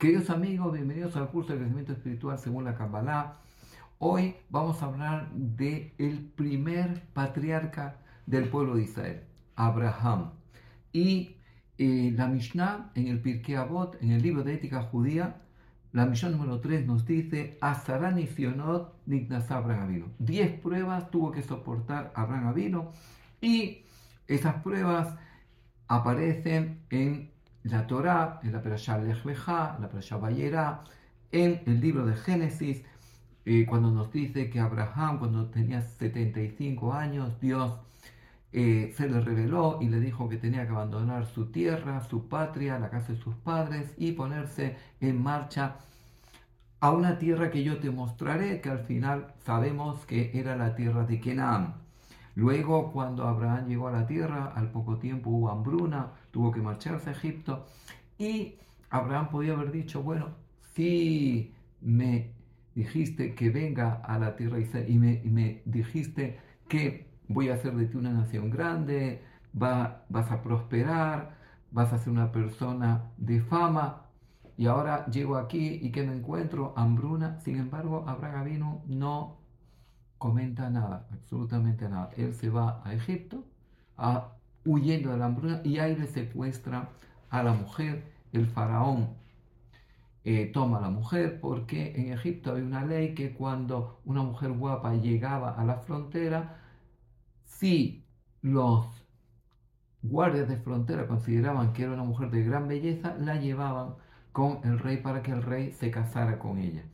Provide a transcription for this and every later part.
Queridos amigos, bienvenidos al curso de crecimiento espiritual según la Kabbalah. Hoy vamos a hablar de el primer patriarca del pueblo de Israel, Abraham. Y eh, la Mishnah en el Pirkei Avot, en el libro de ética judía, la Mishnah número 3 nos dice, Azarani Fionot Nignas Abraham Avino. Diez pruebas tuvo que soportar Abraham Avino y esas pruebas aparecen en la Torah, en la Perashá Lech en la Perashá Bayera, en el libro de Génesis, eh, cuando nos dice que Abraham, cuando tenía 75 años, Dios eh, se le reveló y le dijo que tenía que abandonar su tierra, su patria, la casa de sus padres y ponerse en marcha a una tierra que yo te mostraré, que al final sabemos que era la tierra de Kenan. Luego, cuando Abraham llegó a la tierra, al poco tiempo hubo hambruna, tuvo que marcharse a Egipto y Abraham podía haber dicho, bueno, si me dijiste que venga a la tierra y me, dijiste que voy a hacer de ti una nación grande, va, vas a prosperar, vas a ser una persona de fama, y ahora llego aquí y que me encuentro hambruna. Sin embargo, Abraham no comenta nada, absolutamente nada. Él se va a Egipto, a, huyendo de la hambruna, y ahí le secuestra a la mujer, el faraón. Eh, toma a la mujer porque en Egipto había una ley que cuando una mujer guapa llegaba a la frontera, si los guardias de frontera consideraban que era una mujer de gran belleza, la llevaban con el rey para que el rey se casara con ella.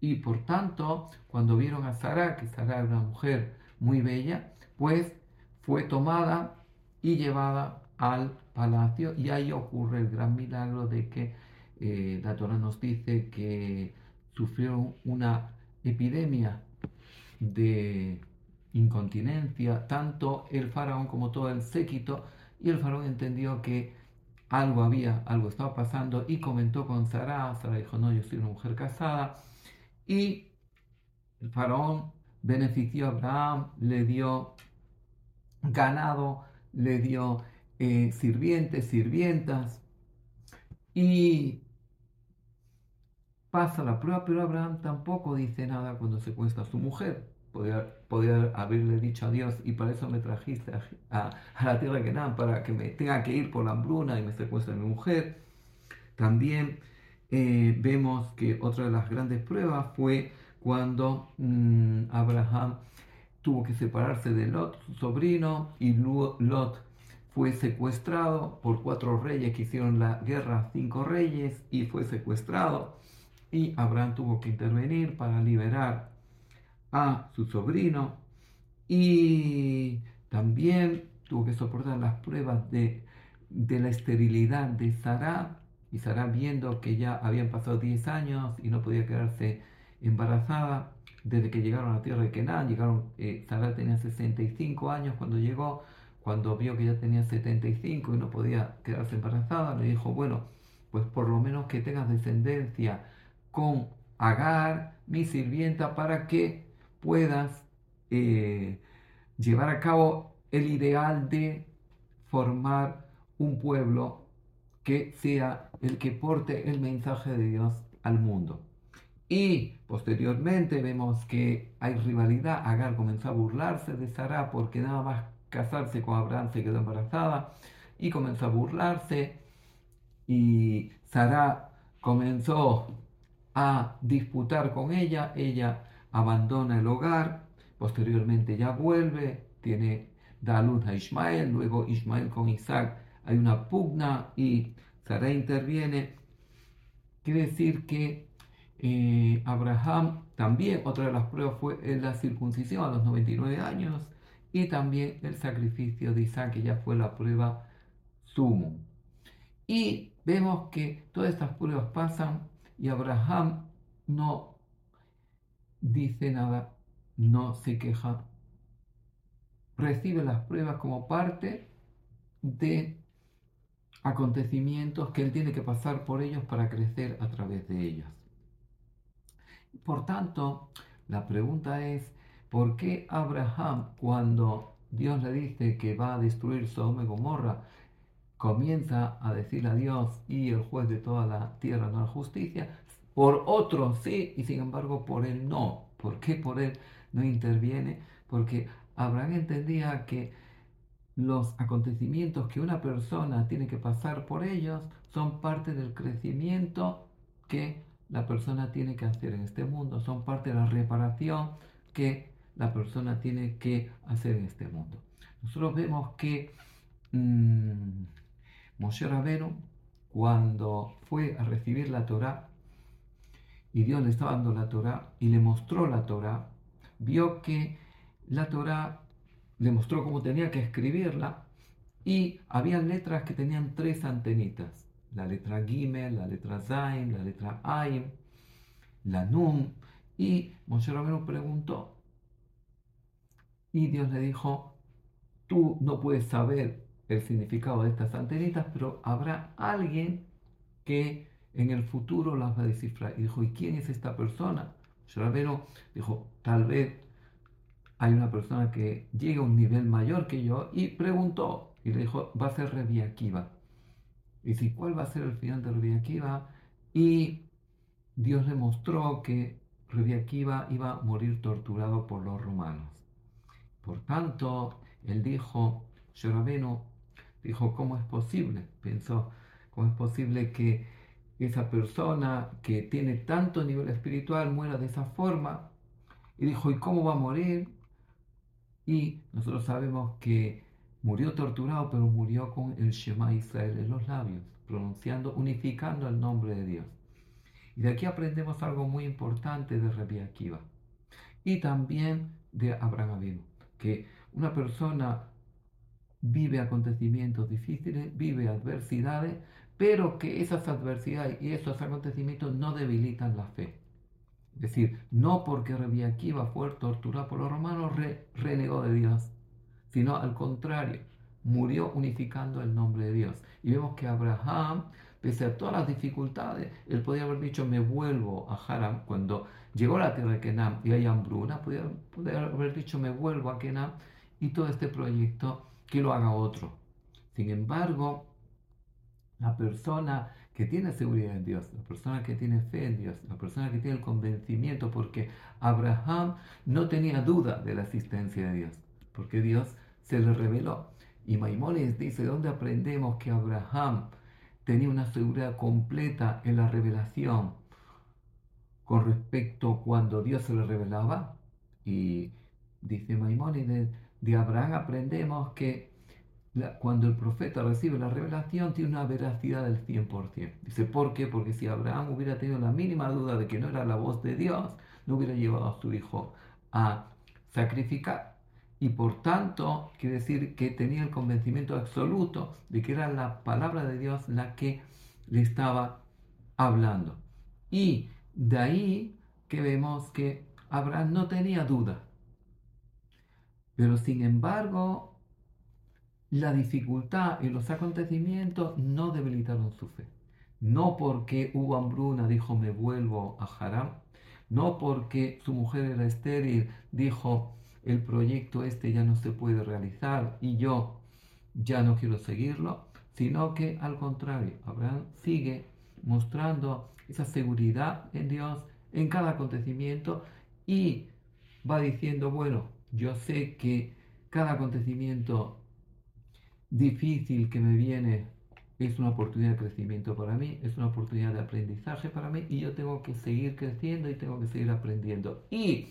Y por tanto, cuando vieron a Sara, que Sara era una mujer muy bella, pues fue tomada y llevada al palacio. Y ahí ocurre el gran milagro de que eh, la Torah nos dice que sufrieron una epidemia de incontinencia, tanto el faraón como todo el séquito, y el faraón entendió que algo había, algo estaba pasando, y comentó con Sara, Sara dijo, no, yo soy una mujer casada, y el faraón benefició a Abraham, le dio ganado, le dio eh, sirvientes, sirvientas, y pasa la prueba, pero Abraham tampoco dice nada cuando secuestra a su mujer. Podría, haberle dicho a Dios, y para eso me trajiste a, la tierra de Canaán, para que me tenga que ir por la hambruna y me secuestre a mi mujer. También eh, vemos que otra de las grandes pruebas fue cuando mmm, Abraham tuvo que separarse de Lot, su sobrino, y Lot fue secuestrado por cuatro reyes que hicieron la guerra, cinco reyes, y fue secuestrado. Y Abraham tuvo que intervenir para liberar a su sobrino y también tuvo que soportar las pruebas de, de la esterilidad de Sara y Sara viendo que ya habían pasado 10 años y no podía quedarse embarazada desde que llegaron a la tierra de Kenan, llegaron, eh, tenía 65 años cuando llegó, cuando vio que ya tenía 75 y no podía quedarse embarazada, le dijo, bueno, pues por lo menos que tengas descendencia con Agar, mi sirvienta, para que puedas eh, llevar a cabo el ideal de formar un pueblo que sea el que porte el mensaje de Dios al mundo. Y posteriormente vemos que hay rivalidad. Agar comenzó a burlarse de Sara porque nada más casarse con Abraham se quedó embarazada y comenzó a burlarse. Y Sara comenzó a disputar con ella. Ella abandona el hogar, posteriormente ya vuelve, tiene, da luz a Ismael, luego Ismael con Isaac hay una pugna y Sara interviene. Quiere decir que eh, Abraham también, otra de las pruebas fue la circuncisión a los 99 años y también el sacrificio de Isaac, que ya fue la prueba sumo. Y vemos que todas estas pruebas pasan y Abraham no dice nada, no se queja, recibe las pruebas como parte de acontecimientos que él tiene que pasar por ellos para crecer a través de ellos. Por tanto, la pregunta es, ¿por qué Abraham cuando Dios le dice que va a destruir Sodoma y Gomorra, comienza a decir a Dios y el juez de toda la tierra no la justicia, por otro sí y sin embargo por él no. ¿Por qué por él no interviene? Porque Abraham entendía que los acontecimientos que una persona tiene que pasar por ellos son parte del crecimiento que la persona tiene que hacer en este mundo, son parte de la reparación que la persona tiene que hacer en este mundo. Nosotros vemos que mmm, Moshe Rabenu, cuando fue a recibir la Torah, y Dios le estaba dando la Torah y le mostró la Torah, vio que la Torah le mostró cómo tenía que escribirla y había letras que tenían tres antenitas, la letra Gimel, la letra Zain, la letra Aim, la Nun, y Moshe Rabenu preguntó, y Dios le dijo, tú no puedes saber el significado de estas antenitas, pero habrá alguien que en el futuro las va a descifrar. Y dijo, ¿y quién es esta persona? Moshe Rabenu dijo, tal vez hay una persona que llega a un nivel mayor que yo y preguntó y le dijo, va a ser Rebi Akiva. Dice, ¿cuál va a ser el final de Rebi Akiva? Y Dios le mostró que Rebi Akiva iba a morir torturado por los romanos. Por tanto, él dijo, Rabenu dijo, ¿cómo es posible? Pensó, ¿cómo es posible que esa persona que tiene tanto nivel espiritual muera de esa forma? Y dijo, ¿y cómo va a morir? Y nosotros sabemos que murió torturado, pero murió con el Shema Israel en los labios, pronunciando, unificando el nombre de Dios. Y de aquí aprendemos algo muy importante de Rabbi Akiva y también de Abraham Avinu, que una persona vive acontecimientos difíciles, vive adversidades, pero que esas adversidades y esos acontecimientos no debilitan la fe. Es decir, no porque Rabbi Akiva fue torturado por los romanos, renegó de Dios, sino al contrario, murió unificando el nombre de Dios. Y vemos que Abraham, pese a todas las dificultades, él podía haber dicho, me vuelvo a Haram, cuando llegó a la tierra de Kenam y hay hambruna, podía, haber dicho, me vuelvo a Kenam y todo este proyecto que lo haga otro. Sin embargo, la persona que tiene seguridad en Dios, la persona que tiene fe en Dios, la persona que tiene el convencimiento, porque Abraham no tenía duda de la existencia de Dios, porque Dios se le reveló. Y Maimónides dice, ¿dónde aprendemos que Abraham tenía una seguridad completa en la revelación con respecto cuando Dios se le revelaba? Y dice Maimónides, de Abraham aprendemos que cuando el profeta recibe la revelación tiene una veracidad del 100%. Dice, ¿por qué? Porque si Abraham hubiera tenido la mínima duda de que no era la voz de Dios, no hubiera llevado a su hijo a sacrificar. Y por tanto, quiere decir que tenía el convencimiento absoluto de que era la palabra de Dios la que le estaba hablando. Y de ahí que vemos que Abraham no tenía duda. Pero sin embargo, la dificultad y los acontecimientos no debilitaron su fe. No porque hubo hambruna dijo me vuelvo a Haram, no porque su mujer era estéril dijo el proyecto este ya no se puede realizar y yo ya no quiero seguirlo, sino que al contrario, Abraham sigue mostrando esa seguridad en Dios en cada acontecimiento y va diciendo, bueno, yo sé que cada acontecimiento difícil que me viene es una oportunidad de crecimiento para mí, es una oportunidad de aprendizaje para mí y yo tengo que seguir creciendo y tengo que seguir aprendiendo. Y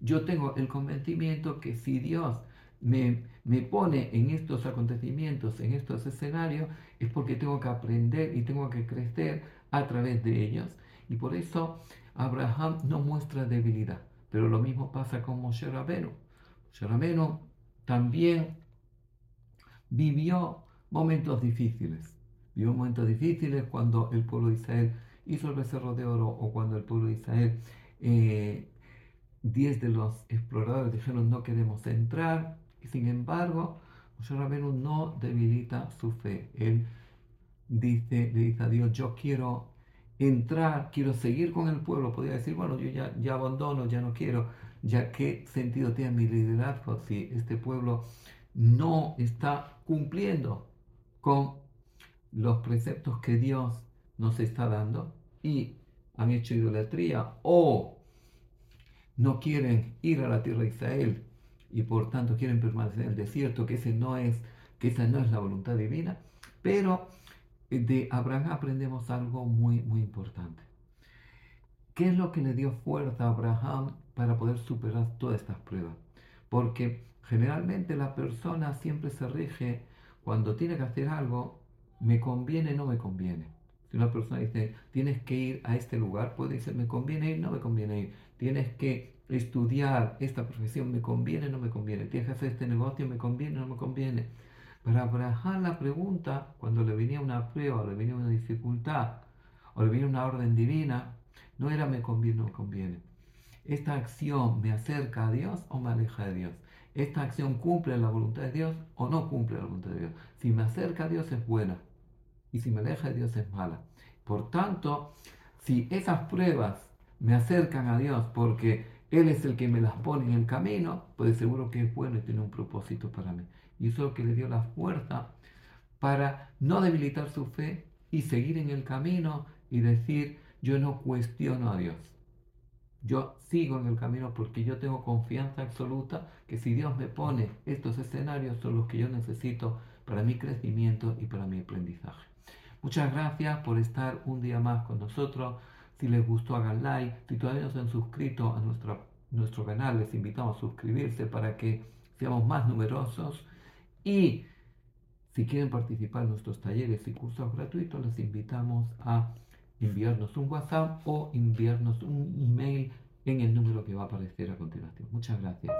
yo tengo el convencimiento que si Dios me, me pone en estos acontecimientos, en estos escenarios, es porque tengo que aprender y tengo que crecer a través de ellos. Y por eso Abraham no muestra debilidad. Pero lo mismo pasa con Moshe Rabenu. Moshe Rabenu también vivió momentos difíciles. Vivió momentos difíciles cuando el pueblo de Israel hizo el becerro de oro o cuando el pueblo de Israel, eh, diez de los exploradores dijeron no queremos entrar. Y sin embargo, Moshe Rabenu no debilita su fe. Él dice, le dice a Dios, yo quiero entrar, quiero seguir con el pueblo. Podría decir, bueno, yo ya, ya abandono, ya no quiero, ya qué sentido tiene mi liderazgo si este pueblo no está cumpliendo con los preceptos que Dios nos está dando y han hecho idolatría o no quieren ir a la tierra de Israel y por tanto quieren permanecer en el desierto, que ese no es, que esa no es la voluntad divina, pero de Abraham aprendemos algo muy muy importante. ¿Qué es lo que le dio fuerza a Abraham para poder superar todas estas pruebas? Porque generalmente la persona siempre se rige cuando tiene que hacer algo, me conviene, no me conviene. Si una persona dice, tienes que ir a este lugar, puede decir, me conviene ir, no me conviene ir. Tienes que estudiar esta profesión, me conviene, no me conviene. Tienes que hacer este negocio, me conviene, no me conviene. Para Abraham la pregunta, cuando le venía una prueba, le venía una dificultad, o le venía una orden divina, no era me conviene, no me conviene. ¿Esta acción me acerca a Dios o me aleja de Dios? ¿Esta acción cumple la voluntad de Dios o no cumple la voluntad de Dios? Si me acerca a Dios es buena y si me aleja de Dios es mala. Por tanto, si esas pruebas me acercan a Dios porque Él es el que me las pone en el camino, pues seguro que es bueno y tiene un propósito para mí. Y eso es lo que le dio la fuerza para no debilitar su fe y seguir en el camino y decir, yo no cuestiono a Dios. Yo sigo en el camino porque yo tengo confianza absoluta que si Dios me pone estos escenarios son los que yo necesito para mi crecimiento y para mi aprendizaje. Muchas gracias por estar un día más con nosotros. Si les gustó, hagan like. Si todavía no se han suscrito a nuestra, nuestro canal, les invitamos a suscribirse para que seamos más numerosos. Y si quieren participar en nuestros talleres y cursos gratuitos, les invitamos a enviarnos un WhatsApp o enviarnos un email en el número que va a aparecer a continuación. Muchas gracias.